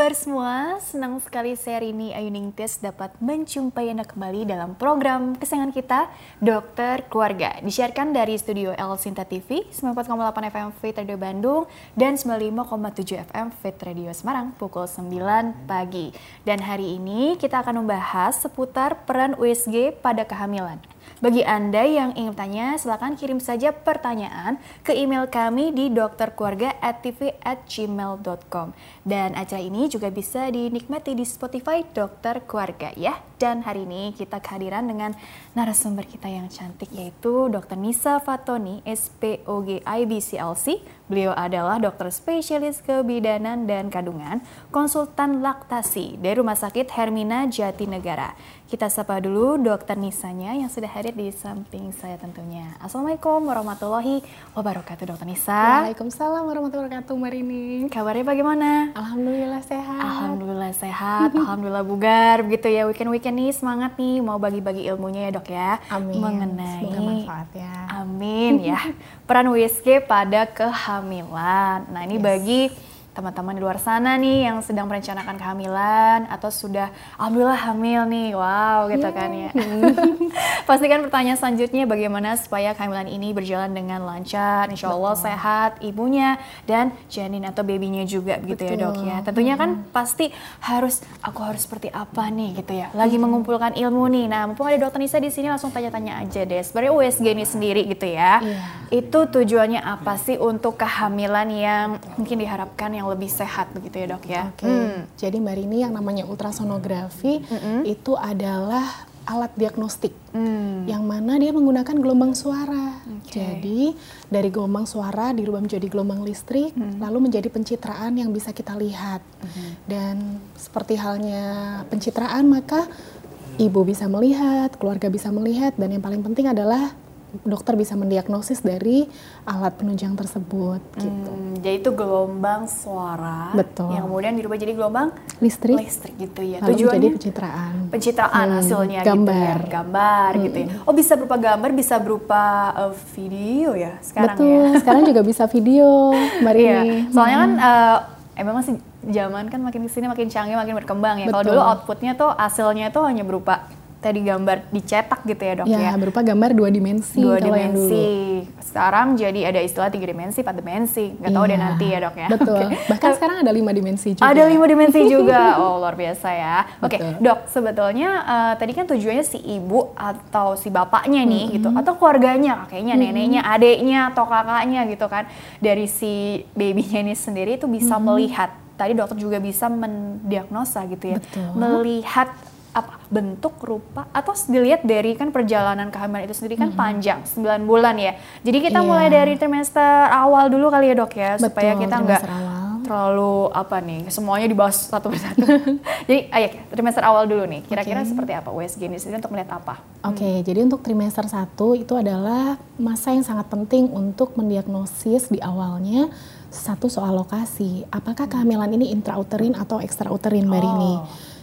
kabar semua? Senang sekali saya Rini Ayu Ningtyas dapat menjumpai Anda kembali dalam program kesayangan kita, Dokter Keluarga. Disiarkan dari studio El Sinta TV, 94,8 FM Fit Radio Bandung, dan 95,7 FM Fit Radio Semarang pukul 9 pagi. Dan hari ini kita akan membahas seputar peran USG pada kehamilan. Bagi Anda yang ingin bertanya, silakan kirim saja pertanyaan ke email kami di dokterkeluarga@tv@gmail.com. Dan acara ini juga bisa dinikmati di Spotify Dokter Keluarga ya. Dan hari ini kita kehadiran dengan narasumber kita yang cantik yaitu Dr. Nisa Fatoni, SPOG IBCLC. Beliau adalah dokter spesialis kebidanan dan kandungan, konsultan laktasi dari Rumah Sakit Hermina Jatinegara. Kita sapa dulu dokter Nisanya yang sudah hadir di samping saya tentunya. Assalamualaikum warahmatullahi wabarakatuh dokter Nisa. Waalaikumsalam warahmatullahi wabarakatuh Mbak Rini. Kabarnya bagaimana? Alhamdulillah sehat. Alhamdulillah sehat, Alhamdulillah bugar begitu ya. Weekend-weekend nih semangat nih mau bagi-bagi ilmunya ya dok ya. Amin. Mengenai Semoga manfaat ya. Amin ya. Peran WSG pada kehamilan. Nah ini Yes. bagi teman-teman di luar sana nih yang sedang merencanakan kehamilan atau sudah alhamdulillah hamil nih. Wow gitu Yeay. kan ya. Pastikan pertanyaan selanjutnya bagaimana supaya kehamilan ini berjalan dengan lancar, insya Allah Betul. sehat ibunya dan janin atau babynya juga begitu ya dok ya. Betul. Tentunya kan pasti harus aku harus seperti apa nih gitu ya. Lagi mengumpulkan ilmu nih. Nah mumpung ada dokter Nisa di sini langsung tanya-tanya aja deh. Sebenarnya USG ini sendiri gitu ya. Iya. Itu tujuannya apa sih untuk kehamilan yang mungkin diharapkan yang lebih sehat begitu ya dok ya? Oke. Hmm. Jadi Mbak Rini yang namanya ultrasonografi Mm-mm. itu adalah alat diagnostik Hmm. yang mana dia menggunakan gelombang suara. Oke. Jadi dari gelombang suara dirubah menjadi gelombang listrik, Hmm. lalu menjadi pencitraan yang bisa kita lihat. Dan seperti halnya pencitraan maka ibu bisa melihat, keluarga bisa melihat, dan yang paling penting adalah dokter bisa mendiagnosis dari alat penunjang tersebut. Gitu. Hmm, jadi itu gelombang suara Betul. yang kemudian dirubah jadi gelombang Listrik, listrik gitu ya. lalu Tujuannya pencitraan. pencitraan Hmm, hasilnya gambar. gitu ya. Gambar gitu ya. Oh bisa berupa gambar, bisa berupa uh, video ya sekarang Betul, ya. sekarang juga bisa video, Mbak Iya, soalnya kan uh, emang masih zaman kan makin ke sini makin canggih, makin berkembang ya. Kalau dulu outputnya tuh hasilnya tuh hanya berupa tadi gambar dicetak gitu ya dok ya. Ya, berupa gambar dua dimensi Dua kalau yang dulu. dimensi. Sekarang jadi ada istilah tiga dimensi, empat dimensi. Nggak tahu deh Iya, nanti ya dok ya. Betul. Oke. Bahkan sekarang ada lima dimensi juga. Ada lima dimensi juga. Oh, luar biasa ya. Oke, Betul. Dok, sebetulnya eh, tadi kan tujuannya si ibu atau si bapaknya nih gitu atau keluarganya, kakeknya, neneknya, adeknya atau kakaknya gitu kan. Dari si babynya ini sendiri itu bisa melihat. Tadi dokter juga bisa mendiagnosa gitu ya. Betul. Melihat apa bentuk rupa atau dilihat dari kan perjalanan kehamilan itu sendiri kan panjang 9 bulan ya. Jadi kita Iya. mulai dari trimester awal dulu kali ya, Dok ya, supaya Betul, kita nggak terlalu apa nih semuanya dibahas satu persatu jadi ayo trimester awal dulu nih kira-kira Oke. seperti apa USG ini sendiri untuk melihat apa Oke, jadi untuk trimester 1 itu adalah masa yang sangat penting untuk mendiagnosis di awalnya satu soal lokasi. Apakah kehamilan ini intrauterin atau ekstrauterin, Mbak Oh. Rini?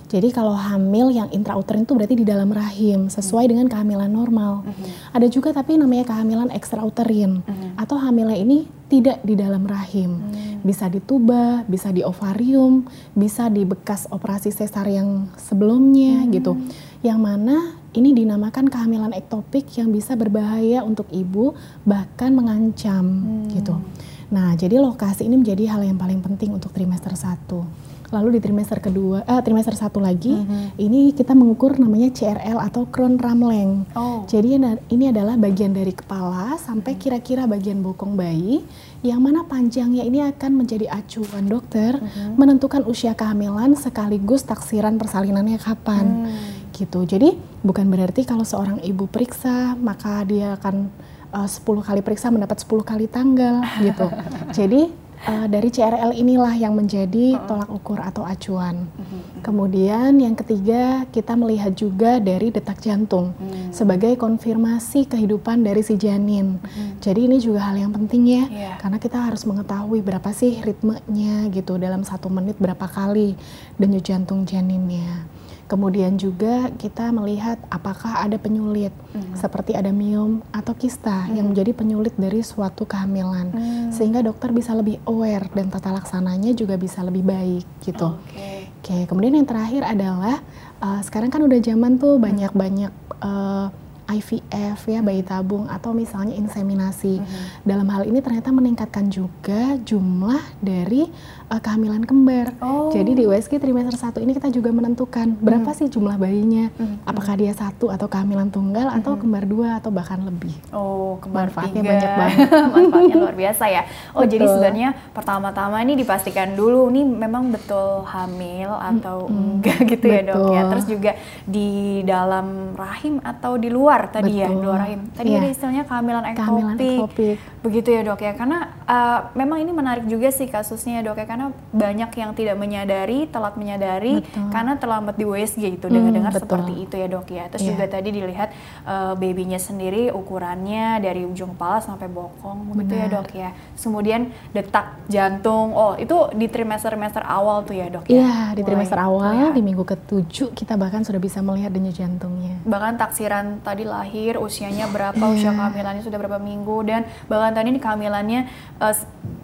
Jadi kalau hamil yang intrauterin itu berarti di dalam rahim, sesuai dengan kehamilan normal. Ada juga tapi namanya kehamilan ekstrauterin atau hamilnya ini tidak di dalam rahim. Bisa di tuba, bisa di ovarium, bisa di bekas operasi sesar yang sebelumnya gitu. Yang mana ini dinamakan kehamilan ektopik yang bisa berbahaya untuk ibu bahkan mengancam gitu. Nah, jadi lokasi ini menjadi hal yang paling penting untuk trimester 1. Lalu di trimester kedua, eh, trimester satu lagi, ini kita mengukur namanya CRL atau Crohn Ramleng. Oh. Jadi ini- adalah bagian dari kepala sampai kira-kira bagian bokong bayi, yang mana panjangnya ini akan menjadi acuan dokter menentukan usia kehamilan sekaligus taksiran persalinannya kapan. Gitu. Jadi bukan berarti kalau seorang ibu periksa maka dia akan uh, 10 kali periksa mendapat 10 kali tanggal gitu. Jadi uh, dari CRL inilah yang menjadi tolak ukur atau acuan. Kemudian yang ketiga kita melihat juga dari detak jantung sebagai konfirmasi kehidupan dari si janin. Jadi ini juga hal yang penting ya, Iya. karena kita harus mengetahui berapa sih ritmenya gitu dalam satu menit berapa kali denyut jantung janinnya. Kemudian juga kita melihat apakah ada penyulit hmm. seperti ada miom atau kista hmm. yang menjadi penyulit dari suatu kehamilan. Hmm. Sehingga dokter bisa lebih aware dan tata laksananya juga bisa lebih baik gitu. Oke. Okay. Oke, kemudian yang terakhir adalah uh, sekarang kan udah zaman tuh banyak-banyak uh, IVF ya bayi tabung atau misalnya inseminasi. Mm -hmm. Dalam hal ini ternyata meningkatkan juga jumlah dari uh, kehamilan kembar. Oh. Jadi di USG trimester 1 ini kita juga menentukan berapa hmm. sih jumlah bayinya. Hmm. Apakah dia satu atau kehamilan tunggal atau hmm. kembar dua atau bahkan lebih. Oh, kembar Manfaatnya tiga. banyak banget. Manfaatnya luar biasa ya. Oh, betul. jadi sebenarnya pertama-tama ini dipastikan dulu nih memang betul hamil atau hmm. enggak gitu betul. ya, Dok ya. Terus juga di dalam rahim atau di luar tadi ya, betul. ya, di luar rahim. Tadi yeah. ada istilahnya kehamilan ektopik. Kehamilan ektopik. Begitu ya, Dok ya. Karena uh, memang ini menarik juga sih kasusnya, Dok ya karena banyak yang tidak menyadari, telat menyadari betul. karena terlambat di USG itu hmm, dengar-dengar seperti itu ya dok ya. Terus yeah. juga tadi dilihat uh, babynya sendiri ukurannya dari ujung kepala sampai bokong Benar. gitu ya dok ya. kemudian detak jantung, oh itu di trimester-trimester awal tuh ya dok ya? Iya di trimester awal, di minggu ketujuh kita bahkan sudah bisa melihat denyut jantungnya. Bahkan taksiran tadi lahir usianya berapa, yeah. usia kehamilannya sudah berapa minggu dan bahkan tadi ini kehamilannya uh,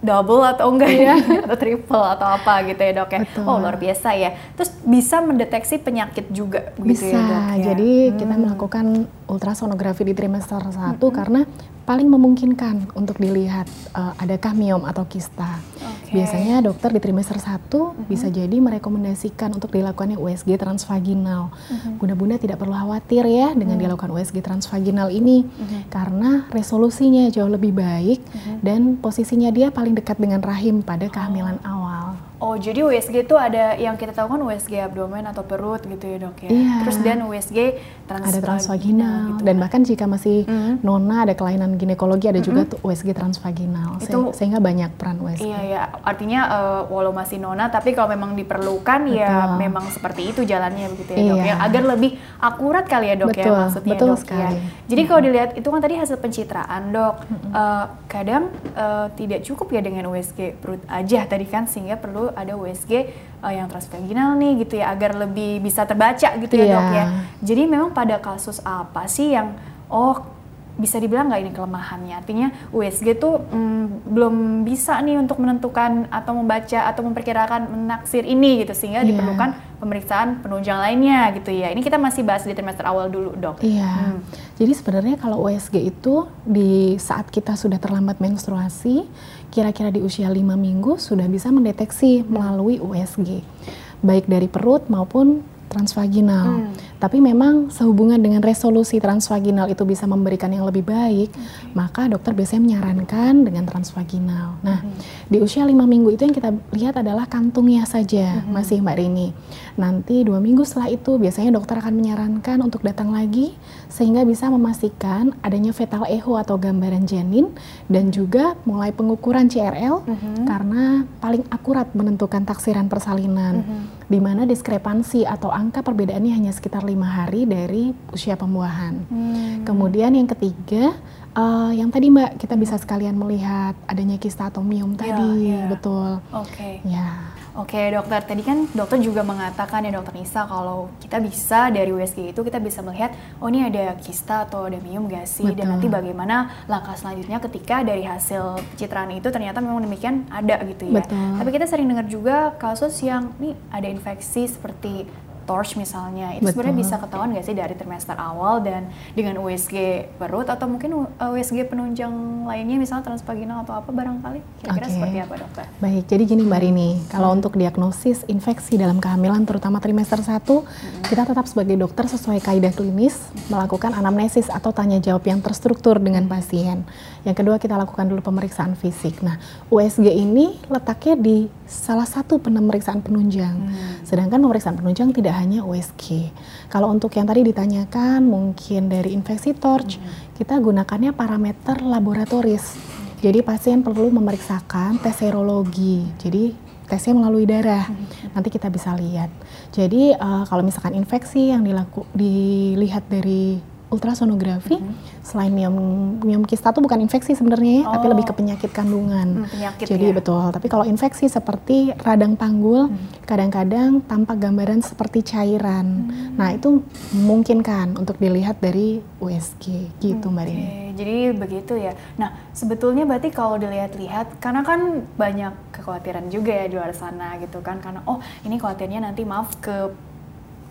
double atau enggak ya atau triple triple atau apa gitu ya dok ya. Betul. Oh luar biasa ya. Terus bisa mendeteksi penyakit juga bisa. gitu ya dok ya. Jadi hmm. kita melakukan ultrasonografi di trimester 1 hmm. karena paling memungkinkan untuk dilihat uh, adakah miom atau kista. Okay. Biasanya dokter di trimester 1 mm-hmm. bisa jadi merekomendasikan untuk dilakukannya USG transvaginal. Mm-hmm. Bunda-bunda tidak perlu khawatir ya dengan mm-hmm. dilakukan USG transvaginal ini mm-hmm. karena resolusinya jauh lebih baik mm-hmm. dan posisinya dia paling dekat dengan rahim pada kehamilan oh. awal. Oh, jadi USG itu ada yang kita tahu kan USG abdomen atau perut gitu ya dok ya. Iya. Terus dan USG trans ada transvaginal gitu. dan bahkan jika masih mm-hmm. nona ada kelainan ginekologi ada mm-hmm. juga tuh USG transvaginal. Itu sehingga banyak peran USG. Iya ya, artinya uh, walau masih nona tapi kalau memang diperlukan ya Betul. ya memang seperti itu jalannya begitu ya iya. dok ya. Agar lebih akurat kali ya dok ya, Betul. ya maksudnya Betul dok ya. sekali. ya. Jadi mm-hmm. kalau dilihat itu kan tadi hasil pencitraan dok. Mm-hmm. Uh, kadang uh, tidak cukup ya dengan USG perut aja tadi kan sehingga perlu ada USG uh, yang transvaginal nih gitu ya agar lebih bisa terbaca gitu ya yeah. dok ya. Jadi memang pada kasus apa sih yang oh bisa dibilang nggak ini kelemahannya? Artinya USG tuh mm, belum bisa nih untuk menentukan atau membaca atau memperkirakan menaksir ini gitu sehingga yeah. diperlukan pemeriksaan penunjang lainnya gitu ya. Ini kita masih bahas di trimester awal dulu dok. Iya. Yeah. Hmm. Jadi sebenarnya kalau USG itu di saat kita sudah terlambat menstruasi, kira-kira di usia 5 minggu sudah bisa mendeteksi melalui USG baik dari perut maupun transvaginal. Hmm. Tapi memang sehubungan dengan resolusi transvaginal itu bisa memberikan yang lebih baik, okay. maka dokter biasanya menyarankan dengan transvaginal. Nah, hmm. di usia lima minggu itu yang kita lihat adalah kantungnya saja, hmm. masih Mbak Rini. Nanti dua minggu setelah itu biasanya dokter akan menyarankan untuk datang lagi sehingga bisa memastikan adanya fetal echo atau gambaran janin dan juga mulai pengukuran CRL hmm. karena paling akurat menentukan taksiran persalinan, hmm. di mana diskrepansi atau angka perbedaannya hanya sekitar lima hari dari usia pembuahan. Hmm. Kemudian yang ketiga, uh, yang tadi Mbak kita bisa sekalian melihat adanya kista atau miom yeah, tadi, yeah. betul. Oke. Okay. Ya. Oke okay, dokter, tadi kan dokter juga mengatakan ya dokter Nisa kalau kita bisa dari USG itu kita bisa melihat oh ini ada kista atau ada miom gak sih Betul. dan nanti bagaimana langkah selanjutnya ketika dari hasil pencitraan itu ternyata memang demikian ada gitu ya. Betul. Tapi kita sering dengar juga kasus yang nih ada infeksi seperti torch misalnya itu sebenarnya bisa ketahuan nggak sih dari trimester awal dan dengan USG perut atau mungkin USG penunjang lainnya misalnya transvaginal atau apa barangkali kira-kira okay. seperti apa dokter? Baik, jadi gini Mbak Rini, kalau hmm. untuk diagnosis infeksi dalam kehamilan terutama trimester 1 hmm. kita tetap sebagai dokter sesuai kaidah klinis melakukan anamnesis atau tanya jawab yang terstruktur dengan pasien. Yang kedua kita lakukan dulu pemeriksaan fisik. Nah, USG ini letaknya di salah satu pemeriksaan penunjang. Hmm. Sedangkan pemeriksaan penunjang tidak hanya USG. Kalau untuk yang tadi ditanyakan mungkin dari infeksi torch, hmm. kita gunakannya parameter laboratoris. Jadi pasien perlu memeriksakan tes serologi. Jadi tesnya melalui darah. Nanti kita bisa lihat. Jadi uh, kalau misalkan infeksi yang dilaku, dilihat dari ultrasonografi mm -hmm. selain miom miom kista itu bukan infeksi sebenarnya oh. tapi lebih ke penyakit kandungan. Hmm, penyakit Jadi ya? betul. Tapi kalau infeksi seperti radang panggul hmm. kadang-kadang hmm. tampak gambaran seperti cairan. Hmm. Nah, itu mungkin kan untuk dilihat dari USG gitu Mbak Rini. Jadi begitu ya. Nah, sebetulnya berarti kalau dilihat-lihat karena kan banyak kekhawatiran juga ya di luar sana gitu kan karena oh, ini khawatirnya nanti maaf ke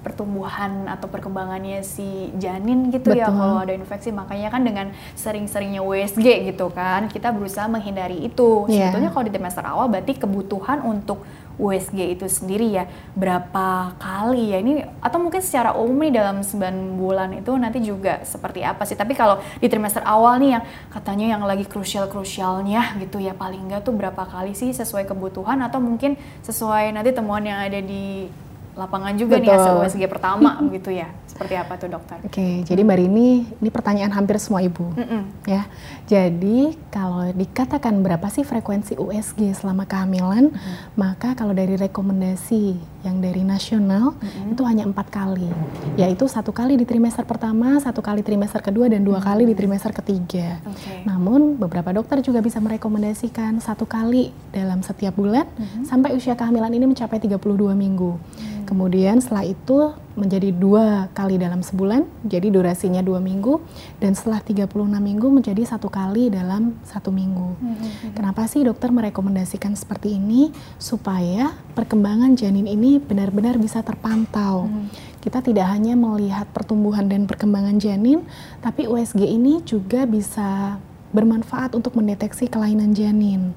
pertumbuhan atau perkembangannya si janin gitu ya, Betul. ya kalau ada infeksi. Makanya kan dengan sering-seringnya USG gitu kan kita berusaha menghindari itu. Yeah. sebetulnya kalau di trimester awal berarti kebutuhan untuk USG itu sendiri ya. Berapa kali ya? Ini atau mungkin secara umum nih dalam 9 bulan itu nanti juga seperti apa sih? Tapi kalau di trimester awal nih yang katanya yang lagi krusial-krusialnya gitu ya paling enggak tuh berapa kali sih sesuai kebutuhan atau mungkin sesuai nanti temuan yang ada di lapangan juga Betul. nih hasil USG pertama begitu ya. Seperti apa tuh dokter? Oke, okay, hmm. jadi Mbak Rini, ini pertanyaan hampir semua ibu, mm -mm. ya. Jadi kalau dikatakan berapa sih frekuensi USG selama kehamilan, mm. maka kalau dari rekomendasi yang dari nasional mm itu hanya empat kali, yaitu satu kali di trimester pertama, satu kali trimester kedua, dan dua mm kali di trimester ketiga. Okay. Namun beberapa dokter juga bisa merekomendasikan satu kali dalam setiap bulan mm sampai usia kehamilan ini mencapai 32 minggu. Mm. Kemudian setelah itu menjadi dua kali dalam sebulan, jadi durasinya dua minggu, dan setelah 36 minggu menjadi satu kali dalam satu minggu. Mm-hmm. Kenapa sih dokter merekomendasikan seperti ini? Supaya perkembangan janin ini benar-benar bisa terpantau. Mm-hmm. Kita tidak hanya melihat pertumbuhan dan perkembangan janin, tapi USG ini juga bisa bermanfaat untuk mendeteksi kelainan janin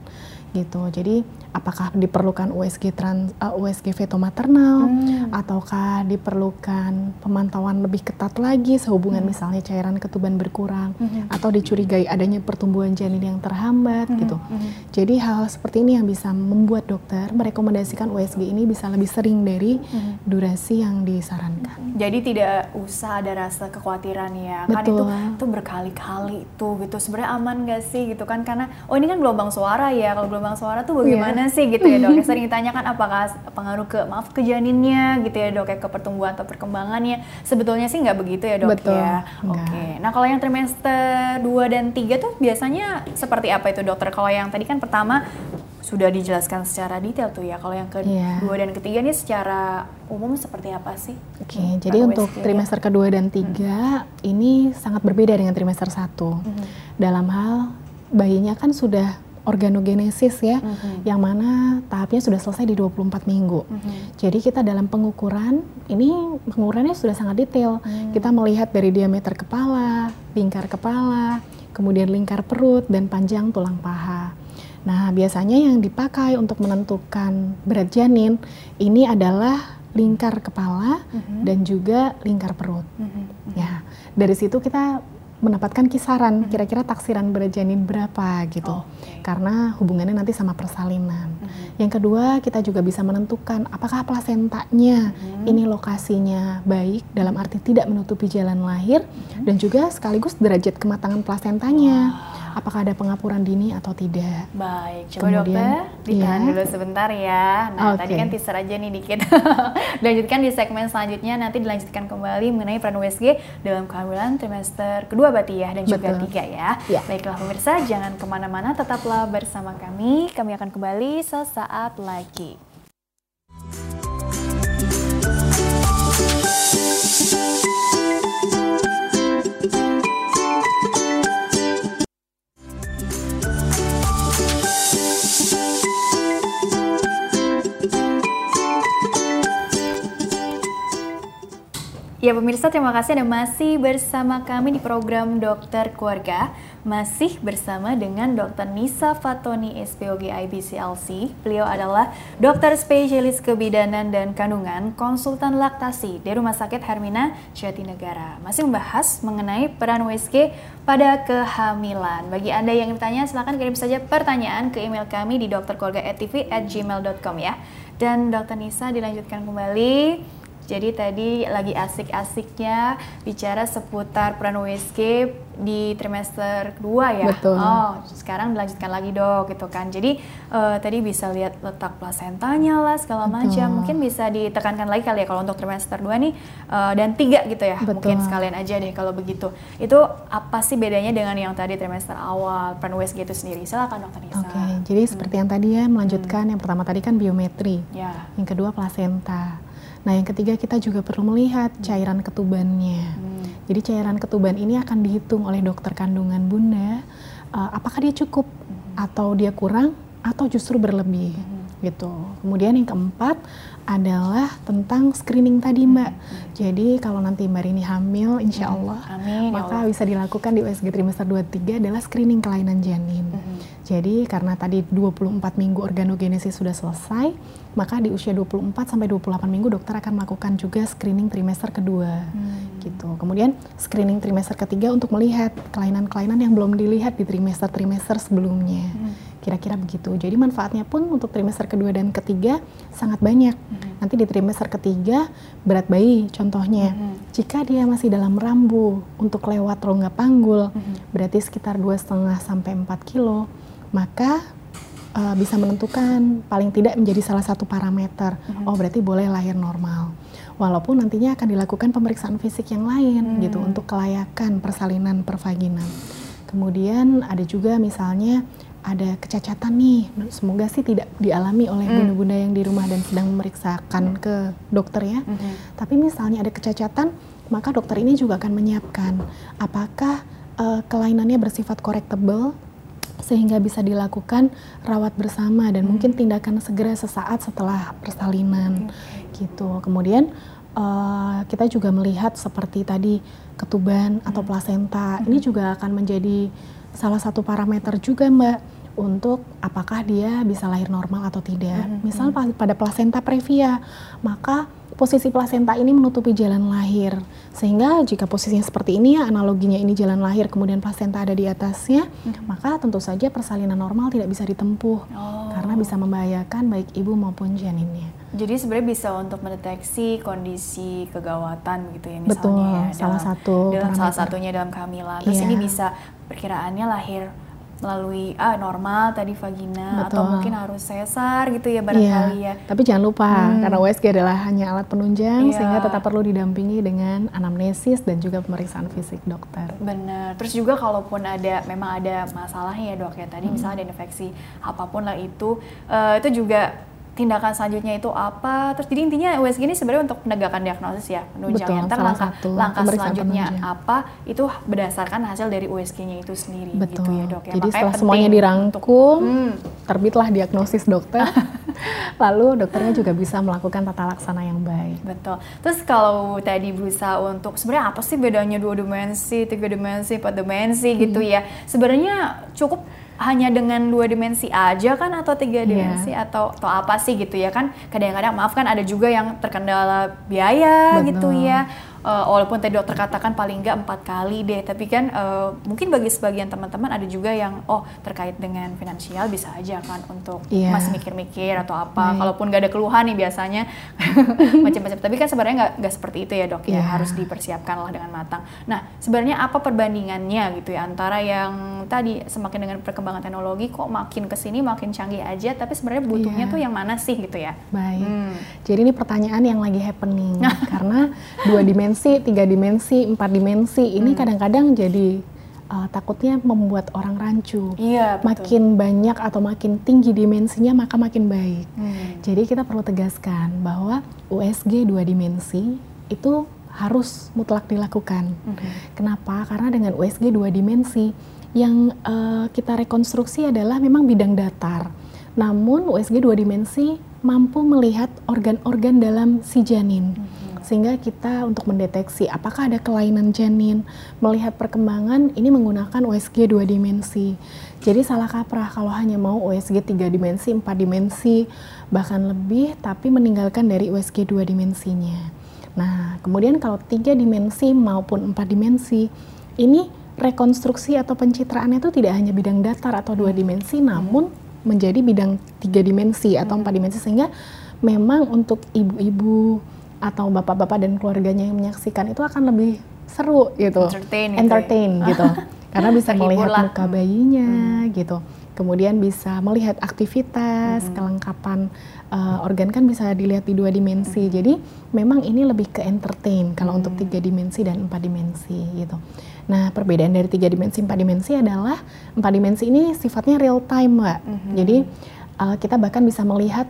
gitu. Jadi apakah diperlukan USG trans uh, USG feto maternal hmm. ataukah diperlukan pemantauan lebih ketat lagi sehubungan hmm. misalnya cairan ketuban berkurang hmm. atau dicurigai adanya pertumbuhan janin yang terhambat hmm. gitu. Hmm. Jadi hal, hal seperti ini yang bisa membuat dokter merekomendasikan USG ini bisa lebih sering dari hmm. durasi yang disarankan. Jadi tidak usah ada rasa kekhawatiran ya. Betul. Kan itu itu berkali-kali itu gitu. Sebenarnya aman gak sih gitu kan karena oh ini kan gelombang suara ya. Kalau gelombang suara tuh bagaimana yeah sih gitu ya dok? Sering ditanyakan apakah pengaruh ke maaf ke janinnya gitu ya dok ya ke pertumbuhan atau perkembangannya. Sebetulnya sih nggak begitu ya dok Betul. ya. Oke. Okay. Nah kalau yang trimester 2 dan 3 tuh biasanya seperti apa itu dokter? Kalau yang tadi kan pertama sudah dijelaskan secara detail tuh ya. Kalau yang kedua yeah. dan ketiga nih secara umum seperti apa sih? Oke, okay, hmm, jadi untuk trimester kedua dan tiga hmm. ini sangat berbeda dengan trimester satu. Hmm. Dalam hal bayinya kan sudah organogenesis ya, mm-hmm. yang mana tahapnya sudah selesai di 24 minggu. Mm-hmm. Jadi kita dalam pengukuran, ini pengukurannya sudah sangat detail. Mm-hmm. Kita melihat dari diameter kepala, lingkar kepala, kemudian lingkar perut, dan panjang tulang paha. Nah, biasanya yang dipakai untuk menentukan berat janin ini adalah lingkar kepala mm-hmm. dan juga lingkar perut. Mm-hmm. Ya, dari situ kita mendapatkan kisaran kira-kira taksiran berat janin berapa gitu. Oh, okay. Karena hubungannya nanti sama persalinan. Mm -hmm. Yang kedua, kita juga bisa menentukan apakah plasentanya mm -hmm. ini lokasinya baik dalam arti tidak menutupi jalan lahir mm -hmm. dan juga sekaligus derajat kematangan plasentanya. Wow apakah ada pengapuran dini atau tidak. Baik, coba Kemudian, dokter ditahan ya. dulu sebentar ya. Nah, okay. tadi kan teaser aja nih dikit. Lanjutkan di segmen selanjutnya nanti dilanjutkan kembali mengenai peran USG dalam kehamilan trimester kedua berarti ya dan juga Betul. tiga ya. ya. Baiklah pemirsa, jangan ke mana-mana, tetaplah bersama kami. Kami akan kembali sesaat lagi. Ya pemirsa terima kasih Anda masih bersama kami di program Dokter Keluarga Masih bersama dengan Dr. Nisa Fatoni SPOG IBCLC Beliau adalah dokter spesialis kebidanan dan kandungan konsultan laktasi di Rumah Sakit Hermina Jatinegara Masih membahas mengenai peran USG pada kehamilan Bagi Anda yang bertanya silahkan kirim saja pertanyaan ke email kami di dokterkeluarga@tv@gmail.com ya dan Dr. Nisa dilanjutkan kembali Jadi tadi lagi asik-asiknya bicara seputar peran USG di trimester kedua ya. Betul. Oh, sekarang dilanjutkan lagi dok gitu kan. Jadi uh, tadi bisa lihat letak plasentanya lah segala macam. Mungkin bisa ditekankan lagi kali ya kalau untuk trimester 2 nih uh, dan tiga gitu ya. Betul. Mungkin sekalian aja deh kalau begitu. Itu apa sih bedanya dengan yang tadi trimester awal peran USG itu sendiri? Silakan dokter Nisa. Oke, okay, jadi hmm. seperti yang tadi ya melanjutkan hmm. yang pertama tadi kan biometri. Ya. Yang kedua plasenta. Nah, yang ketiga kita juga perlu melihat cairan ketubannya. Hmm. Jadi cairan ketuban ini akan dihitung oleh dokter kandungan bunda, uh, apakah dia cukup hmm. atau dia kurang atau justru berlebih, hmm. Gitu. Kemudian yang keempat adalah tentang screening tadi mbak. Hmm. Jadi kalau nanti mbak ini hamil, insya hmm. Allah, Amin, ya maka ya Allah. bisa dilakukan di USG trimester 23 adalah screening kelainan janin. Hmm. Jadi karena tadi 24 minggu organogenesis sudah selesai, maka di usia 24 sampai 28 minggu dokter akan melakukan juga screening trimester kedua. Hmm. Gitu. Kemudian screening trimester ketiga untuk melihat kelainan-kelainan yang belum dilihat di trimester-trimester sebelumnya. Hmm. Kira-kira begitu. Jadi manfaatnya pun untuk trimester kedua dan ketiga sangat banyak. Hmm. Nanti di trimester ketiga berat bayi contohnya. Hmm. Jika dia masih dalam rambu untuk lewat rongga panggul, hmm. berarti sekitar 2,5 sampai 4 kilo maka uh, bisa menentukan paling tidak menjadi salah satu parameter. Mm-hmm. Oh, berarti boleh lahir normal. Walaupun nantinya akan dilakukan pemeriksaan fisik yang lain mm-hmm. gitu untuk kelayakan persalinan pervaginan. Kemudian ada juga misalnya ada kecacatan nih, semoga sih tidak dialami oleh mm. bunda-bunda yang di rumah dan sedang memeriksakan ke dokter ya. Mm-hmm. Tapi misalnya ada kecacatan, maka dokter ini juga akan menyiapkan apakah uh, kelainannya bersifat correctable sehingga bisa dilakukan rawat bersama dan hmm. mungkin tindakan segera sesaat setelah persalinan hmm. gitu. Kemudian uh, kita juga melihat seperti tadi ketuban hmm. atau plasenta hmm. ini juga akan menjadi salah satu parameter juga Mbak untuk apakah dia bisa lahir normal atau tidak. Hmm. Misal hmm. pada plasenta previa, maka posisi plasenta ini menutupi jalan lahir. Sehingga jika posisinya seperti ini ya analoginya ini jalan lahir kemudian plasenta ada di atasnya, hmm. maka tentu saja persalinan normal tidak bisa ditempuh oh. karena bisa membahayakan baik ibu maupun janinnya. Jadi sebenarnya bisa untuk mendeteksi kondisi kegawatan gitu ya misalnya Betul, ya, salah dalam, satu dalam salah satunya dalam kehamilan. Terus yeah. ini bisa perkiraannya lahir melalui ah normal tadi vagina Betul. atau mungkin harus sesar gitu ya barangkali iya. ya. Tapi jangan lupa hmm. karena USG adalah hanya alat penunjang iya. sehingga tetap perlu didampingi dengan anamnesis dan juga pemeriksaan fisik dokter. Benar. Terus juga kalaupun ada memang ada masalahnya ya dok ya tadi hmm. misalnya ada infeksi apa pun lah itu uh, itu juga tindakan selanjutnya itu apa terus jadi intinya USG ini sebenarnya untuk penegakan diagnosis ya penunjangnya Betul, langkah satu, langkah selanjutnya penunjang. apa itu berdasarkan hasil dari USG-nya itu sendiri Betul. gitu ya dok ya jadi Makanya setelah semuanya dirangkum hmm. terbitlah diagnosis dokter lalu dokternya juga bisa melakukan tata laksana yang baik betul terus kalau tadi berusaha untuk sebenarnya apa sih bedanya dua dimensi tiga dimensi empat dimensi gitu hmm. gitu ya sebenarnya cukup hanya dengan dua dimensi aja kan atau tiga iya. dimensi yeah. atau atau apa sih gitu ya kan kadang-kadang maaf kan ada juga yang terkendala biaya Betul. gitu ya uh, walaupun tadi dokter katakan paling nggak empat kali deh tapi kan uh, mungkin bagi sebagian teman-teman ada juga yang oh terkait dengan finansial bisa aja kan untuk yeah. masih mikir-mikir atau apa Baik. kalaupun nggak ada keluhan nih biasanya macam-macam tapi kan sebenarnya nggak nggak seperti itu ya dok yeah. ya iya. harus dipersiapkan lah dengan matang nah sebenarnya apa perbandingannya gitu ya antara yang tadi semakin dengan perkembangan teknologi kok makin ke sini makin canggih aja tapi sebenarnya butuhnya yeah. tuh yang mana sih gitu ya baik hmm. jadi ini pertanyaan yang lagi happening karena dua dimensi dimensi, tiga dimensi, empat dimensi ini hmm. kadang-kadang hmm. jadi uh, takutnya membuat orang rancu. Iya, betul. Makin banyak atau makin tinggi dimensinya maka makin baik. Hmm. Jadi kita perlu tegaskan bahwa USG dua dimensi itu harus mutlak dilakukan. Hmm. Kenapa? Karena dengan USG dua dimensi yang uh, kita rekonstruksi adalah memang bidang datar. Namun USG dua dimensi mampu melihat organ-organ dalam si janin. Hmm sehingga kita untuk mendeteksi apakah ada kelainan janin, melihat perkembangan ini menggunakan USG dua dimensi. Jadi salah kaprah kalau hanya mau USG tiga dimensi, empat dimensi, bahkan lebih, tapi meninggalkan dari USG dua dimensinya. Nah, kemudian kalau tiga dimensi maupun empat dimensi, ini rekonstruksi atau pencitraannya itu tidak hanya bidang datar atau dua dimensi, namun menjadi bidang tiga dimensi atau empat dimensi sehingga memang untuk ibu-ibu atau bapak-bapak dan keluarganya yang menyaksikan itu akan lebih seru gitu, entertain, gitu, entertain ya. gitu, karena bisa melihat lah. muka bayinya hmm. gitu, kemudian bisa melihat aktivitas, hmm. kelengkapan uh, organ kan bisa dilihat di dua dimensi, hmm. jadi memang ini lebih ke entertain kalau hmm. untuk tiga dimensi dan empat dimensi gitu. Nah, perbedaan dari tiga dimensi empat dimensi adalah empat dimensi ini sifatnya real time, mbak. Mm-hmm. Jadi uh, kita bahkan bisa melihat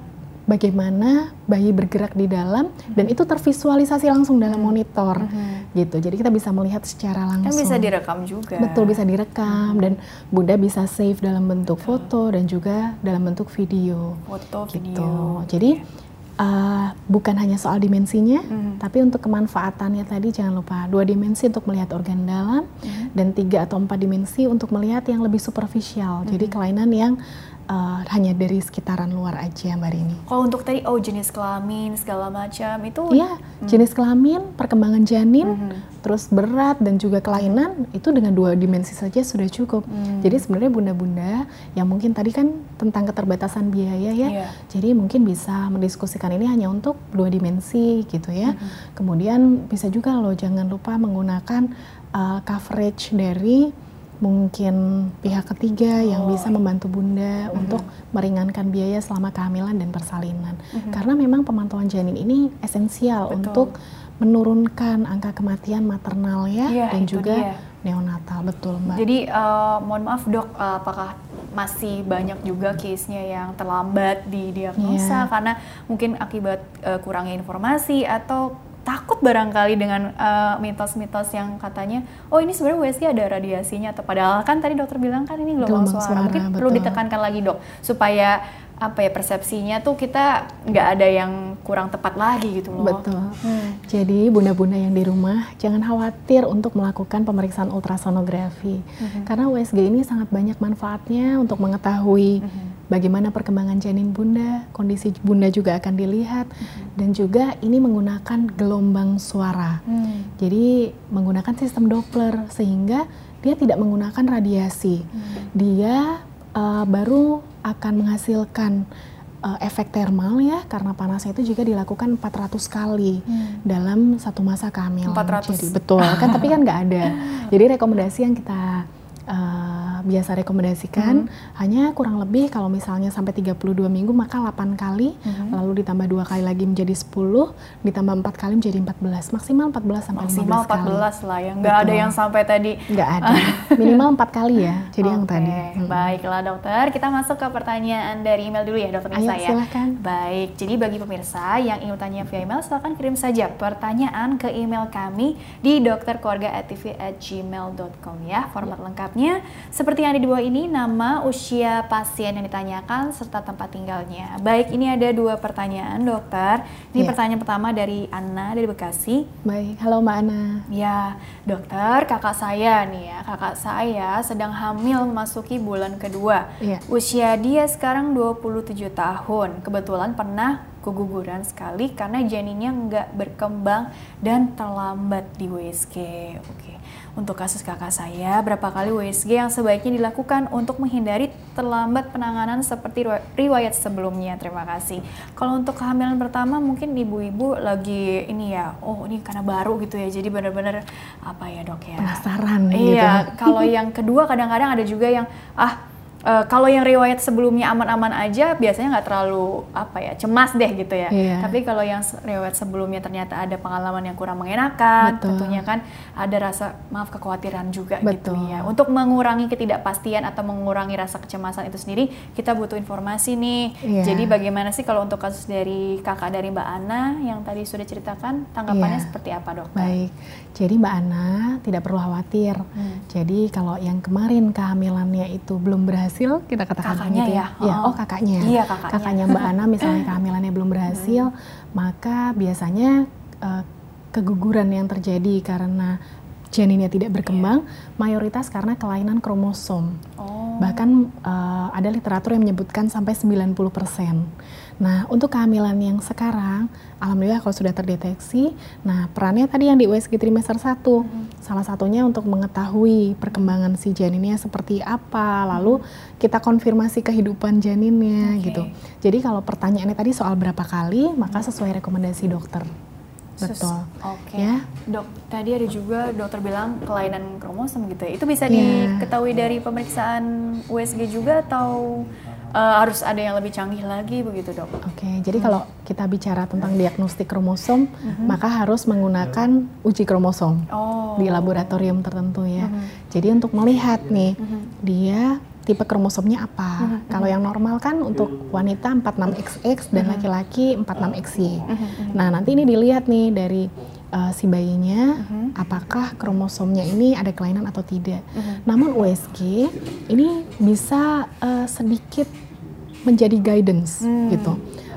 bagaimana bayi bergerak di dalam mm-hmm. dan itu tervisualisasi langsung dalam mm-hmm. monitor, mm-hmm. gitu. Jadi kita bisa melihat secara langsung. Kan bisa direkam juga. Betul, bisa direkam mm-hmm. dan bunda bisa save dalam bentuk Betul. foto dan juga dalam bentuk video. Foto, gitu. video. Jadi uh, bukan hanya soal dimensinya, mm. tapi untuk kemanfaatannya tadi jangan lupa dua dimensi untuk melihat organ dalam mm. dan tiga atau empat dimensi untuk melihat yang lebih superficial. Mm. Jadi kelainan yang uh, hanya dari sekitaran luar aja Mbak Rini. Kalau untuk tadi oh jenis kelamin segala macam itu Iya, hmm. jenis kelamin, perkembangan janin, hmm. terus berat dan juga kelainan itu dengan dua dimensi saja sudah cukup. Hmm. Jadi sebenarnya bunda-bunda yang mungkin tadi kan tentang keterbatasan biaya ya. Yeah. Jadi mungkin bisa mendiskusikan ini hanya untuk dua dimensi gitu ya. Hmm. Kemudian bisa juga loh jangan lupa menggunakan uh, coverage dari mungkin pihak ketiga oh. yang bisa membantu bunda mm-hmm. untuk meringankan biaya selama kehamilan dan persalinan. Mm-hmm. Karena memang pemantauan janin ini esensial Betul. untuk menurunkan angka kematian maternal ya, ya dan juga dia. neonatal. Betul, Mbak. Jadi uh, mohon maaf, Dok, uh, apakah masih banyak juga case-nya yang terlambat di diagnosa yeah. karena mungkin akibat uh, kurangnya informasi atau takut barangkali dengan uh, mitos-mitos yang katanya oh ini sebenarnya USG ada radiasinya atau padahal kan tadi dokter bilang kan ini gelombang, suara. suara mungkin betul. perlu ditekankan lagi dok supaya apa ya persepsinya tuh kita nggak ada yang kurang tepat lagi gitu loh. Betul. Hmm. Jadi bunda-bunda yang di rumah jangan khawatir untuk melakukan pemeriksaan ultrasonografi hmm. karena USG ini sangat banyak manfaatnya untuk mengetahui hmm. bagaimana perkembangan janin bunda, kondisi bunda juga akan dilihat hmm. dan juga ini menggunakan gelombang suara. Hmm. Jadi menggunakan sistem Doppler sehingga dia tidak menggunakan radiasi. Hmm. Dia uh, baru akan menghasilkan uh, efek termal ya karena panasnya itu juga dilakukan 400 kali hmm. dalam satu masa kehamilan. 400. Jadi betul kan tapi kan nggak ada. Jadi rekomendasi yang kita uh, biasa rekomendasikan hmm. hanya kurang lebih kalau misalnya sampai 32 minggu maka 8 kali hmm. lalu ditambah dua kali lagi menjadi 10 ditambah 4 kali menjadi 14 maksimal 14 sampai maksimal 15 kali. 14 lah ya nggak ada yang sampai tadi nggak ada minimal 4 kali ya jadi okay. yang tadi hmm. baiklah dokter kita masuk ke pertanyaan dari email dulu ya dokter Nisa ya silahkan. baik jadi bagi pemirsa yang ingin bertanya via email silahkan kirim saja pertanyaan ke email kami di dokterkeluarga@gmail.com ya format ya. Lengkapnya seperti yang ada di bawah ini, nama, usia pasien yang ditanyakan, serta tempat tinggalnya. Baik, ini ada dua pertanyaan, dokter. Ini ya. pertanyaan pertama dari Anna dari Bekasi. Baik, halo Mbak Anna. Ya, dokter, kakak saya nih ya, kakak saya sedang hamil memasuki bulan kedua. Ya. Usia dia sekarang 27 tahun. Kebetulan pernah keguguran sekali karena janinnya nggak berkembang dan terlambat di WSG. Oke. Untuk kasus kakak saya, berapa kali WSG yang sebaiknya dilakukan untuk menghindari terlambat penanganan seperti riwayat sebelumnya? Terima kasih. Kalau untuk kehamilan pertama mungkin ibu-ibu lagi ini ya, oh ini karena baru gitu ya, jadi benar-benar apa ya dok ya? Penasaran iya, gitu. Iya, kalau yang kedua kadang-kadang ada juga yang ah uh, kalau yang riwayat sebelumnya aman-aman aja biasanya nggak terlalu apa ya cemas deh gitu ya. Yeah. Tapi kalau yang riwayat sebelumnya ternyata ada pengalaman yang kurang mengenakan, Betul. tentunya kan ada rasa maaf kekhawatiran juga gitu Betul. gitu ya. Untuk mengurangi ketidakpastian atau mengurangi rasa kecemasan itu sendiri, kita butuh informasi nih. Yeah. Jadi bagaimana sih kalau untuk kasus dari kakak dari Mbak Ana yang tadi sudah ceritakan, tanggapannya yeah. seperti apa dok? Baik, jadi Mbak Ana tidak perlu khawatir. Hmm. Jadi kalau yang kemarin kehamilannya itu belum berhasil berhasil kita katakan kakaknya gitu ya. ya. Oh, oh kakaknya. Iya, kakaknya. Kakaknya Mbak Ana misalnya kehamilannya belum berhasil, hmm. maka biasanya uh, keguguran yang terjadi karena janinnya tidak berkembang yeah. mayoritas karena kelainan kromosom. Oh. Bahkan uh, ada literatur yang menyebutkan sampai 90%. Nah, untuk kehamilan yang sekarang, alhamdulillah kalau sudah terdeteksi, nah perannya tadi yang di USG trimester 1. Hmm. Salah satunya untuk mengetahui perkembangan si janinnya seperti apa, lalu kita konfirmasi kehidupan janinnya okay. gitu. Jadi kalau pertanyaannya tadi soal berapa kali, maka sesuai rekomendasi dokter. Betul. Oke. Ya. Dok, tadi ada juga dokter bilang kelainan kromosom gitu ya. Itu bisa Iya. diketahui dari pemeriksaan USG juga atau eh, harus ada yang lebih canggih lagi begitu, Dok? Oke, jadi kalau kita bicara tentang diagnostik kromosom, Mhm. maka harus menggunakan uji kromosom Oh. di laboratorium tertentu ya. Mhm. Jadi untuk melihat nih, Mhm. dia tipe kromosomnya apa. Mhm, Kalau yang normal kan untuk wanita 46XX dan laki-laki 46XY. Mhm, mhm. Nah, nanti ini dilihat nih dari uh, si bayinya Mhm. apakah kromosomnya ini ada kelainan atau tidak. Mhm. Namun USG ini bisa uh, sedikit menjadi guidance Hmm. gitu.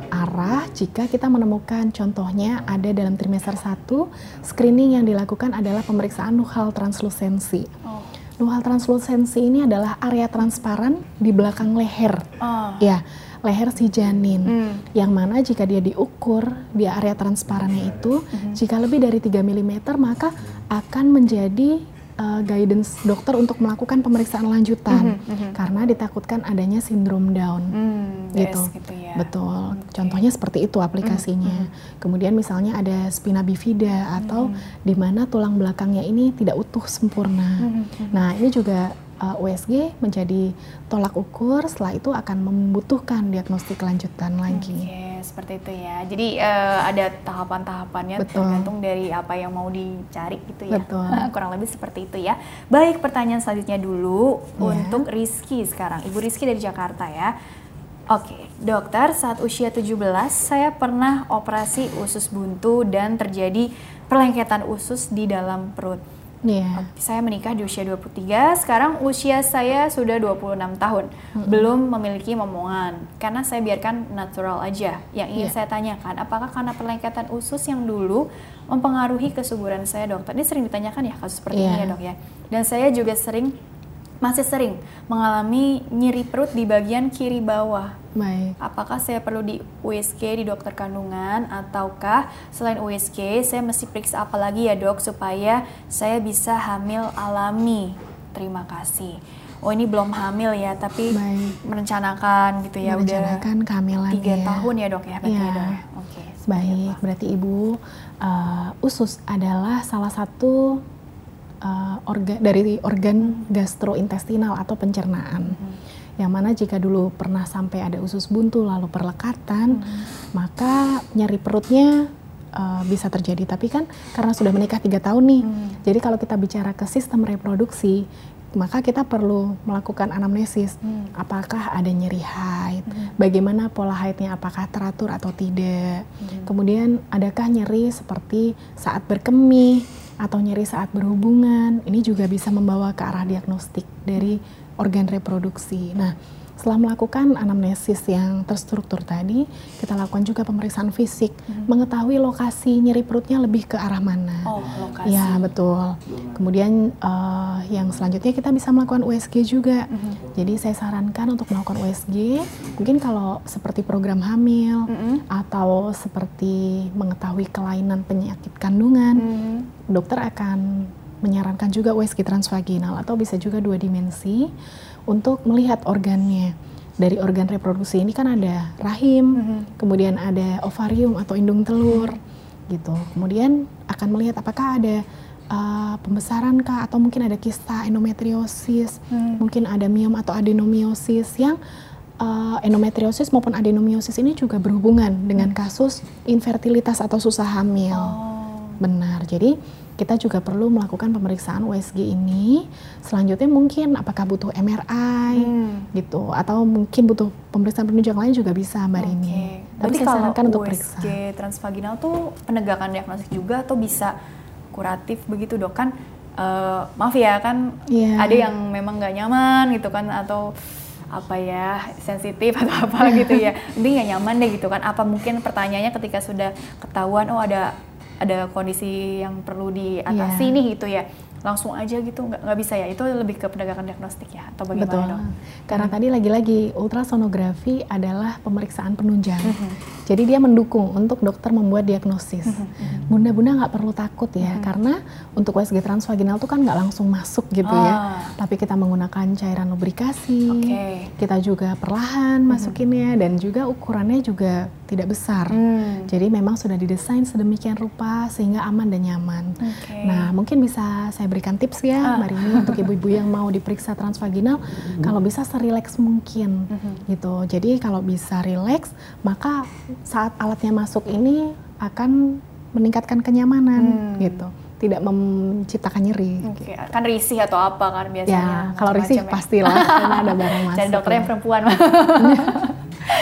Arah jika kita menemukan contohnya ada dalam trimester 1 screening yang dilakukan adalah pemeriksaan nuchal translusensi. Oh. Nuchal translusensi ini adalah area transparan di belakang leher. Oh. Ya, leher si janin. Hmm. Yang mana jika dia diukur di area transparannya itu, Mhm. jika lebih dari 3 mm maka akan menjadi uh, guidance dokter untuk melakukan pemeriksaan lanjutan Mhm, mhm. karena ditakutkan adanya sindrom Down. Hmm, Gitu. yes, gitu ya. Betul. Oke. Contohnya seperti itu aplikasinya. Kemudian misalnya ada spina bifida atau Mhm. di mana tulang belakangnya ini tidak utuh sempurna. Mhm, mhm. Nah, ini juga uh, USG menjadi tolak ukur, setelah itu akan membutuhkan diagnostik lanjutan lagi. Oke, seperti itu ya. Jadi eh, ada tahapan-tahapannya tergantung dari apa yang mau dicari gitu ya. Betul. Kurang lebih seperti itu ya. Baik, pertanyaan selanjutnya dulu Ya. untuk Rizky sekarang. Ibu Rizky dari Jakarta ya. Oke, dokter, saat usia 17 saya pernah operasi usus buntu dan terjadi perlengketan usus di dalam perut. Iya. Saya menikah di usia 23, sekarang usia saya sudah 26 tahun. Belum memiliki momongan, karena saya biarkan natural aja. Yang ingin Iya. saya tanyakan, apakah karena perlengketan usus yang dulu mempengaruhi kesuburan saya dokter? Ini sering ditanyakan ya kasus seperti ini Iya. ya dok ya. Dan saya juga sering, masih sering mengalami nyeri perut di bagian kiri bawah. Baik. Apakah saya perlu di USG di dokter kandungan ataukah selain USG saya mesti periksa apa lagi ya dok supaya saya bisa hamil alami? Terima kasih. Oh ini belum hamil ya tapi Baik. merencanakan gitu ya Merencanakan udah kehamilan tiga ya. tahun ya dok ya berarti Iya. ya dok ya? Oke. Baik, apa? berarti Ibu uh, usus adalah salah satu uh, organ dari organ gastrointestinal atau pencernaan. Mhm. Yang mana jika dulu pernah sampai ada usus buntu lalu perlekatan, Mhm. maka nyeri perutnya uh, bisa terjadi. Tapi kan karena sudah menikah tiga tahun nih, Hmm. jadi kalau kita bicara ke sistem reproduksi, maka kita perlu melakukan anamnesis. Hmm. Apakah ada nyeri haid? Hmm. Bagaimana pola haidnya? Apakah teratur atau tidak? Hmm. Kemudian adakah nyeri seperti saat berkemih atau nyeri saat berhubungan? Ini juga bisa membawa ke arah diagnostik dari organ reproduksi. Nah, setelah melakukan anamnesis yang terstruktur tadi, kita lakukan juga pemeriksaan fisik, Mhm. mengetahui lokasi nyeri perutnya lebih ke arah mana. Oh lokasi. Ya, betul. Kemudian eh, yang selanjutnya kita bisa melakukan USG juga. Mhm. Jadi saya sarankan untuk melakukan USG, mungkin kalau seperti program hamil Mhm. atau seperti mengetahui kelainan penyakit kandungan, Mhm. dokter akan menyarankan juga USG transvaginal atau bisa juga dua dimensi untuk melihat organnya. Dari organ reproduksi ini kan ada rahim, Mhm. kemudian ada ovarium atau indung telur gitu. Kemudian akan melihat apakah ada uh, pembesaran kah atau mungkin ada kista endometriosis, Hmm. mungkin ada miom atau adenomiosis yang uh, endometriosis maupun adenomiosis ini juga berhubungan dengan kasus infertilitas atau susah hamil. Oh. Benar. Jadi kita juga perlu melakukan pemeriksaan USG ini. Selanjutnya mungkin apakah butuh MRI Hmm. gitu atau mungkin butuh pemeriksaan penunjang lain juga bisa Mbak Rini. Oke. Tapi Berarti saya sarankan untuk USG periksa. transvaginal tuh penegakan diagnostik juga atau bisa kuratif begitu dok kan? eh, maaf ya kan Iya. ada yang memang nggak nyaman gitu kan atau apa ya sensitif atau apa gitu ya ini nggak nyaman deh gitu kan apa mungkin pertanyaannya ketika sudah ketahuan oh ada ada kondisi yang perlu diatasi Iya. nih gitu ya langsung aja gitu nggak nggak bisa ya itu lebih ke penegakan diagnostik ya atau bagaimana Betul. dok? Karena tadi lagi-lagi ultrasonografi adalah pemeriksaan penunjang. Mhm. Jadi dia mendukung untuk dokter membuat diagnosis. Bunda-bunda nggak perlu takut ya, karena untuk USG transvaginal itu kan nggak langsung masuk gitu ya. Ah. Tapi kita menggunakan cairan lubrikasi, kita juga perlahan masukinnya dan juga ukurannya juga tidak besar. Hmm. Jadi memang sudah didesain sedemikian rupa sehingga aman dan nyaman. Nah, mungkin bisa saya berikan tips ya, Ah. Mbak Rini untuk ibu-ibu yang mau diperiksa transvaginal, kalau bisa serileks mungkin gitu. Jadi kalau bisa rileks, maka saat alatnya masuk ini akan meningkatkan kenyamanan Hmm. gitu, tidak menciptakan nyeri. Oke, kan risih atau apa kan biasanya? Ya, kalau risih ya. pastilah karena ada barang masuk. Cari dokternya ya. perempuan.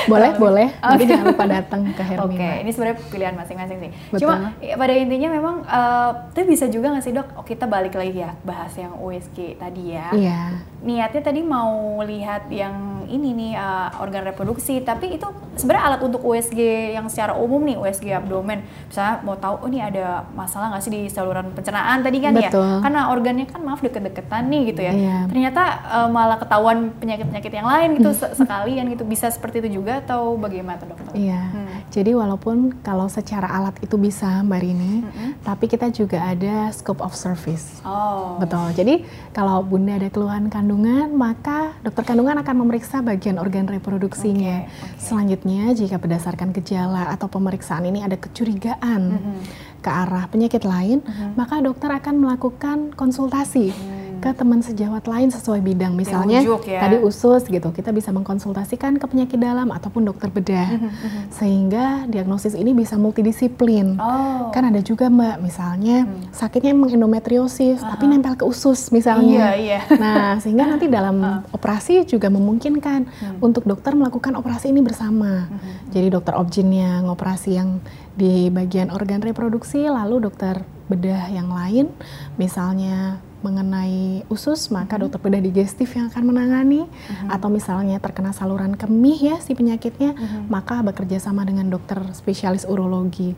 boleh, boleh. Tapi jangan lupa datang ke Hermina. Oke, ini sebenarnya pilihan masing-masing sih. Betul. Cuma ya, pada intinya memang eh, itu bisa juga nggak sih dok? Oh, kita balik lagi ya bahas yang USG tadi ya. Iya. Niatnya tadi mau lihat yang ini nih eh, organ reproduksi, tapi itu sebenarnya alat untuk USG yang secara umum nih USG abdomen. Misalnya mau tahu, oh ini ada masalah nggak sih di saluran pencernaan tadi kan ya? Betul. Karena organnya kan maaf deket-deketan nih gitu ya. Iya. Ternyata eh, malah ketahuan penyakit-penyakit yang lain gitu se- sekalian gitu. Bisa seperti itu juga atau bagaimana tuh dokter? Iya. Hmm. Jadi walaupun kalau secara alat itu bisa Mbak Rini, Mm-mm. tapi kita juga ada scope of service. Oh. Betul. Jadi kalau bunda ada keluhan kandungan, maka dokter kandungan akan memeriksa bagian organ reproduksinya. Oke, oke. Selanjutnya, jika berdasarkan gejala atau pemeriksaan ini ada kecurigaan Mhm. ke arah penyakit lain, Mhm. maka dokter akan melakukan konsultasi Hmm. Ke teman sejawat lain sesuai bidang. Misalnya Dirujuk ya. tadi usus gitu, kita bisa mengkonsultasikan ke penyakit dalam ataupun dokter bedah. Mhm, mhm. Sehingga diagnosis ini bisa multidisiplin. Oh. Kan ada juga Mbak, misalnya Hmm. sakitnya emang endometriosis, tapi nempel ke usus misalnya. Iya, iya. Nah, sehingga nanti dalam operasi juga memungkinkan Hmm. untuk dokter melakukan operasi ini bersama. Mhm. Jadi dokter objinnya ngoperasi yang di bagian organ reproduksi, lalu dokter bedah yang lain, misalnya mengenai usus, maka dokter bedah digestif yang akan menangani, atau misalnya terkena saluran kemih ya si penyakitnya, Mhm. maka bekerja sama dengan dokter spesialis urologi.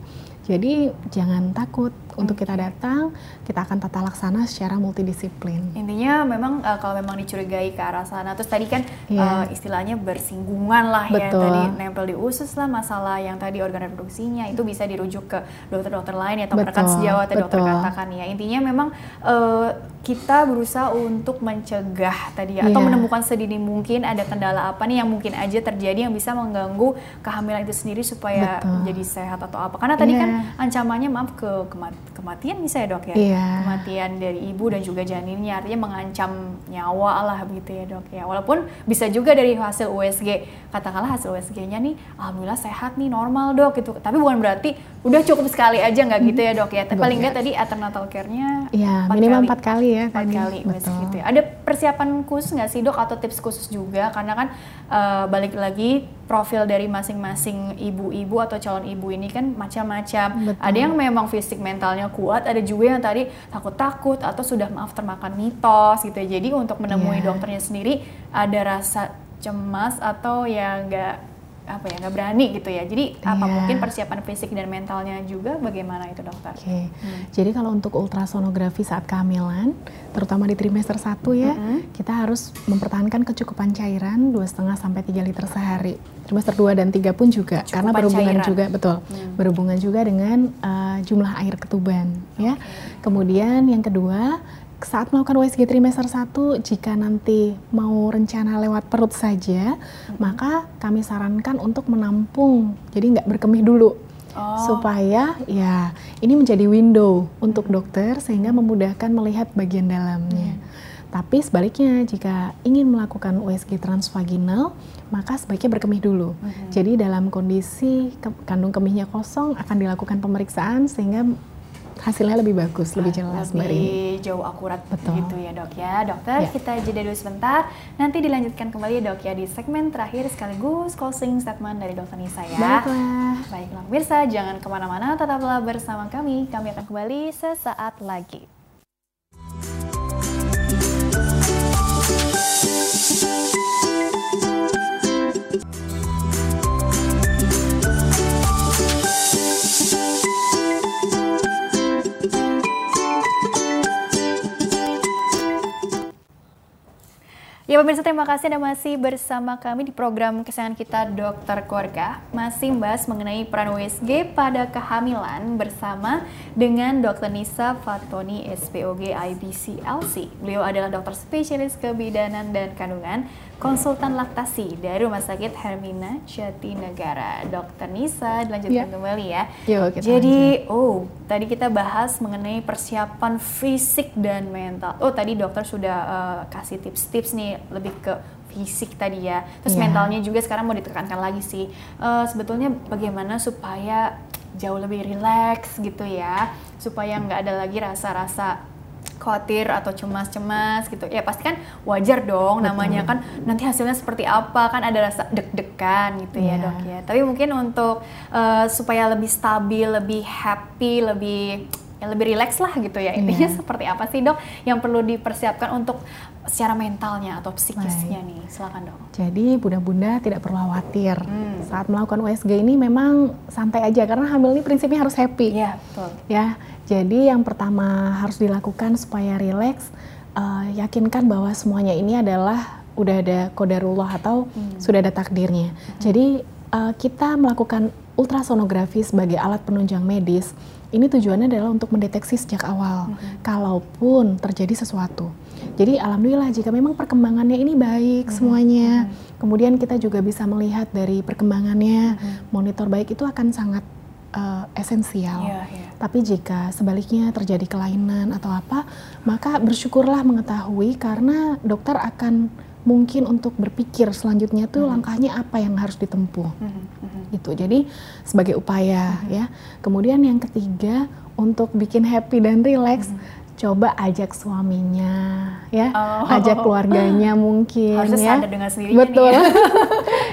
Jadi jangan takut untuk kita datang, kita akan tata laksana secara multidisiplin. Intinya memang eh, kalau memang dicurigai ke arah sana, terus tadi kan Iya. eh, istilahnya bersinggungan lah ya, Betul. tadi nempel di usus lah masalah yang tadi organ reproduksinya itu bisa dirujuk ke dokter-dokter lain ya, atau rekan sejawat ya dokter katakan ya. Intinya memang eh, kita berusaha untuk mencegah tadi ya, atau Iya. menemukan sedini mungkin ada kendala apa nih yang mungkin aja terjadi yang bisa mengganggu kehamilan itu sendiri supaya Betul. jadi sehat atau apa. Karena tadi Iya. kan ancamannya maaf ke kema- kematian bisa ya dok ya Iya. kematian dari ibu dan juga janinnya artinya mengancam nyawa lah begitu ya dok ya walaupun bisa juga dari hasil USG katakanlah hasil USG-nya nih alhamdulillah sehat nih normal dok gitu tapi bukan berarti udah cukup sekali aja nggak gitu ya dok ya Tapi paling nggak enggak. tadi antenatal care-nya Iya, empat minimal kali. empat kali ya empat kali USG Betul. gitu ya. ada persiapan khusus nggak sih dok atau tips khusus juga karena kan eh, balik lagi profil dari masing-masing ibu-ibu atau calon ibu ini kan macam-macam ada yang memang fisik mentalnya kuat, ada juga yang tadi takut-takut atau sudah maaf termakan mitos gitu ya. Jadi untuk menemui Iya. dokternya sendiri ada rasa cemas atau ya nggak apa ya nggak berani gitu ya. Jadi apa Iya. mungkin persiapan fisik dan mentalnya juga bagaimana itu dokter? Oke, Hmm. jadi kalau untuk ultrasonografi saat kehamilan, terutama di trimester 1 ya, Mm-mm. kita harus mempertahankan kecukupan cairan 2,5 sampai 3 liter sehari. Trimester 2 dan 3 pun juga, karena Kecukupan berhubungan cairan. juga, betul, Hmm. berhubungan juga dengan eh, jumlah air ketuban ya. Kemudian yang kedua, saat melakukan USG trimester 1, jika nanti mau rencana lewat perut saja, maka kami sarankan untuk menampung, jadi nggak berkemih dulu Oh. supaya ya ini menjadi window untuk dokter sehingga memudahkan melihat bagian dalamnya. Tapi sebaliknya jika ingin melakukan USG transvaginal maka sebaiknya berkemih dulu. Mhm. Jadi dalam kondisi ke- kandung kemihnya kosong akan dilakukan pemeriksaan sehingga hasilnya lebih bagus, lebih jelas Mbak Rini. lebih jauh akurat Betul. gitu ya dok ya dokter Ya. kita jeda dulu sebentar nanti dilanjutkan kembali ya dok ya di segmen terakhir sekaligus closing statement dari dokter Nisa ya Baiklah. Baiklah pemirsa, jangan ke mana-mana, tetaplah bersama kami. Kami akan kembali sesaat lagi. Ya pemirsa terima kasih Anda masih bersama kami di program kesayangan kita Dokter Keluarga. Masih membahas mengenai peran USG pada kehamilan bersama dengan Dr. Nisa Fatoni SPOG IBCLC. Beliau adalah dokter spesialis kebidanan dan kandungan, konsultan laktasi dari Rumah Sakit Hermina Jatinegara. Dokter Nisa dilanjutkan Ya. kembali ya. Yuk, kita Jadi, oh, tadi kita bahas mengenai persiapan fisik dan mental. Oh, tadi dokter sudah eh, kasih tips-tips nih lebih ke fisik tadi ya. Terus Iya. mentalnya juga sekarang mau ditekankan lagi sih. Eh, sebetulnya bagaimana supaya jauh lebih rileks gitu ya, supaya nggak ada lagi rasa-rasa khawatir atau cemas-cemas gitu ya pasti kan wajar dong namanya kan nanti hasilnya seperti apa kan ada rasa deg-degan gitu ya Iya. dok ya tapi mungkin untuk eh, supaya lebih stabil lebih happy lebih ya lebih rileks lah gitu ya intinya Iya. seperti apa sih dok yang perlu dipersiapkan untuk secara mentalnya atau psikisnya nih silakan dok Jadi bunda-bunda tidak perlu khawatir Hmm. saat melakukan USG ini memang santai aja karena hamil ini prinsipnya harus happy. iya betul Ya, jadi yang pertama harus dilakukan supaya rileks, eh, yakinkan bahwa semuanya ini adalah udah ada kodarullah atau Hmm. sudah ada takdirnya. Jadi eh, kita melakukan ultrasonografi sebagai alat penunjang medis. Ini tujuannya adalah untuk mendeteksi sejak awal, kalaupun terjadi sesuatu. Jadi alhamdulillah jika memang perkembangannya ini baik semuanya, kemudian kita juga bisa melihat dari perkembangannya, monitor baik itu akan sangat eh, esensial. iya iya Tapi jika sebaliknya terjadi kelainan atau apa, maka bersyukurlah mengetahui karena dokter akan mungkin untuk berpikir selanjutnya tuh langkahnya apa yang harus ditempuh Mhm, mhm. gitu. Jadi sebagai upaya ya. Kemudian yang ketiga untuk bikin happy dan relax coba ajak suaminya ya, Oh. ajak keluarganya mungkin harusnya ya. dengan Betul. nih ya.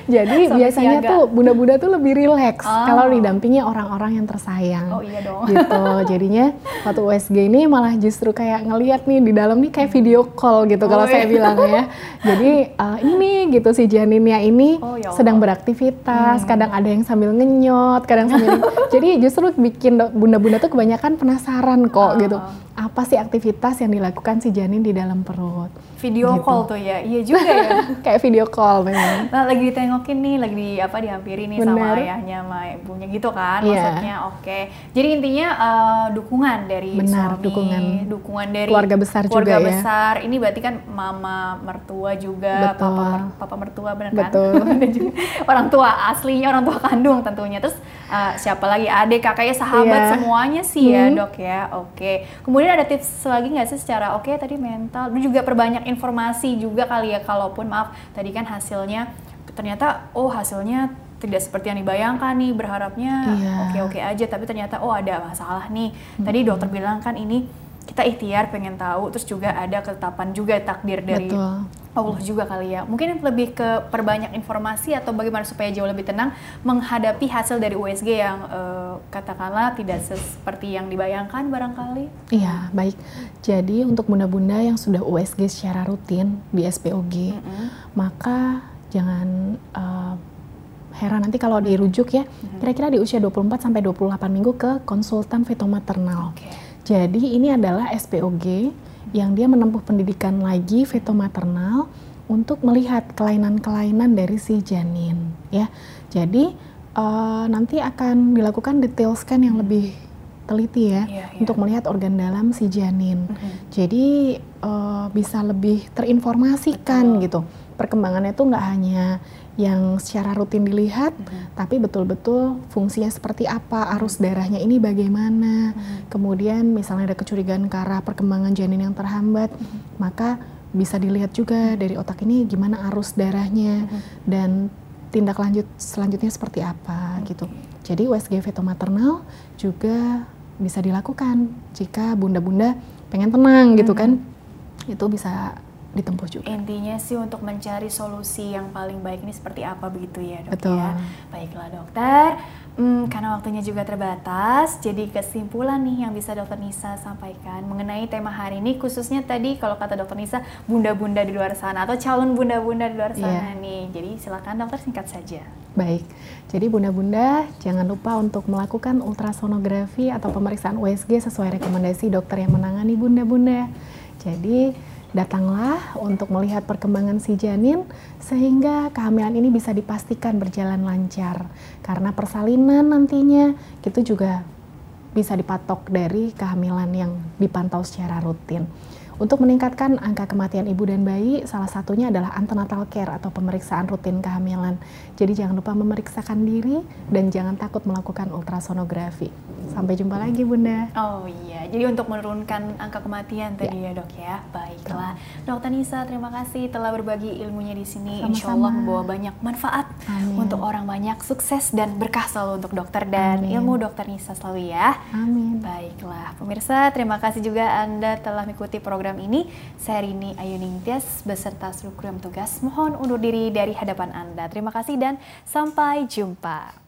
Jadi Sampai biasanya siaga. tuh bunda-bunda tuh lebih rileks Oh. kalau didampingi orang-orang yang tersayang. oh iya dong gitu. Jadinya waktu USG ini malah justru kayak ngeliat nih di dalam nih kayak video call gitu kalau Oh, saya iya. bilang ya. Jadi eh, ini gitu si janinnya ini Oh, ya Allah. Hmm. sedang beraktivitas, kadang ada yang sambil ngenyot, kadang sambil jadi justru bikin bunda-bunda tuh kebanyakan penasaran kok Oh. gitu. Apa sih aktivitas yang dilakukan si janin di dalam perut? Video Gitu. call tuh ya iya juga ya kayak video call memang. Nah, lagi ditengokin nih, lagi di apa dihampiri nih sama Bener. ayahnya sama ibunya gitu kan Iya. maksudnya. Oke. Jadi intinya eh, dukungan dari Benar, suami, dukungan. dukungan dari Keluarga besar keluarga juga ya. besar. Ini berarti kan mama mertua juga, Betul. papa mer- papa mertua bener kan? Betul. Dan juga orang tua aslinya, orang tua kandung tentunya. Terus eh, siapa lagi? Adik, kakaknya, sahabat Iya. semuanya sih ya, Hmm. Dok ya. Oke. Kemudian ada tips lagi nggak sih secara oke tadi mental, dan juga perbanyak informasi juga kali ya. Kalaupun maaf tadi kan hasilnya ternyata oh hasilnya tidak seperti yang dibayangkan nih berharapnya Iya. oke-oke aja tapi ternyata oh ada masalah nih. Tadi dokter bilang kan ini kita ikhtiar pengen tahu terus juga ada ketetapan juga takdir dari Betul. Allah juga kali ya. Mungkin lebih ke perbanyak informasi atau bagaimana supaya jauh lebih tenang menghadapi hasil dari USG yang eh, katakanlah tidak seperti yang dibayangkan barangkali. Iya, baik. Jadi untuk bunda-bunda yang sudah USG secara rutin di SPOG, Mm-mm. maka jangan eh, heran nanti kalau dirujuk ya, kira-kira di usia 24 sampai 28 minggu ke konsultan fetomaternal. Oke. Jadi ini adalah SPOG yang dia menempuh pendidikan lagi fetomaternal untuk melihat kelainan-kelainan dari si janin, ya. Jadi eh, nanti akan dilakukan detail scan yang lebih teliti ya, Iya, iya. untuk melihat organ dalam si janin. Mhm. Jadi eh, bisa lebih terinformasikan Betul. gitu. Perkembangannya tuh nggak hanya yang secara rutin dilihat, Mhm. tapi betul-betul fungsinya seperti apa, arus darahnya ini bagaimana. Mhm. Kemudian misalnya ada kecurigaan ke arah perkembangan janin yang terhambat, maka bisa dilihat juga dari otak ini gimana arus darahnya dan tindak lanjut selanjutnya seperti apa gitu. Jadi USG fetomaternal juga bisa dilakukan jika bunda-bunda pengen tenang gitu kan. Itu bisa ditempuh juga. Intinya sih untuk mencari solusi yang paling baik ini seperti apa begitu ya dok Betul. ya. Baiklah dokter, Hmm, karena waktunya juga terbatas, jadi kesimpulan nih yang bisa dokter Nisa sampaikan mengenai tema hari ini khususnya tadi kalau kata dokter Nisa bunda-bunda di luar sana atau calon bunda-bunda di luar sana Iya. nih. Jadi silakan dokter singkat saja. Baik, jadi bunda-bunda jangan lupa untuk melakukan ultrasonografi atau pemeriksaan USG sesuai rekomendasi dokter yang menangani bunda-bunda. Jadi Datanglah untuk melihat perkembangan si janin sehingga kehamilan ini bisa dipastikan berjalan lancar. Karena persalinan nantinya itu juga bisa dipatok dari kehamilan yang dipantau secara rutin. Untuk meningkatkan angka kematian ibu dan bayi, salah satunya adalah antenatal care atau pemeriksaan rutin kehamilan. Jadi jangan lupa memeriksakan diri dan jangan takut melakukan ultrasonografi. Sampai jumpa lagi Bunda. Oh iya, jadi untuk menurunkan angka kematian tadi ya, ya dok ya. Baiklah, Dokter Nisa terima kasih telah berbagi ilmunya di sini. Sama-sama. Insya Allah membawa banyak manfaat Amin. untuk orang banyak, sukses dan berkah selalu untuk dokter dan Amin. ilmu Dokter Nisa selalu ya. Amin. Baiklah, pemirsa terima kasih juga Anda telah mengikuti program program ini. Saya Rini Ayuning Tias beserta seluruh yang tugas mohon undur diri dari hadapan Anda. Terima kasih dan sampai jumpa.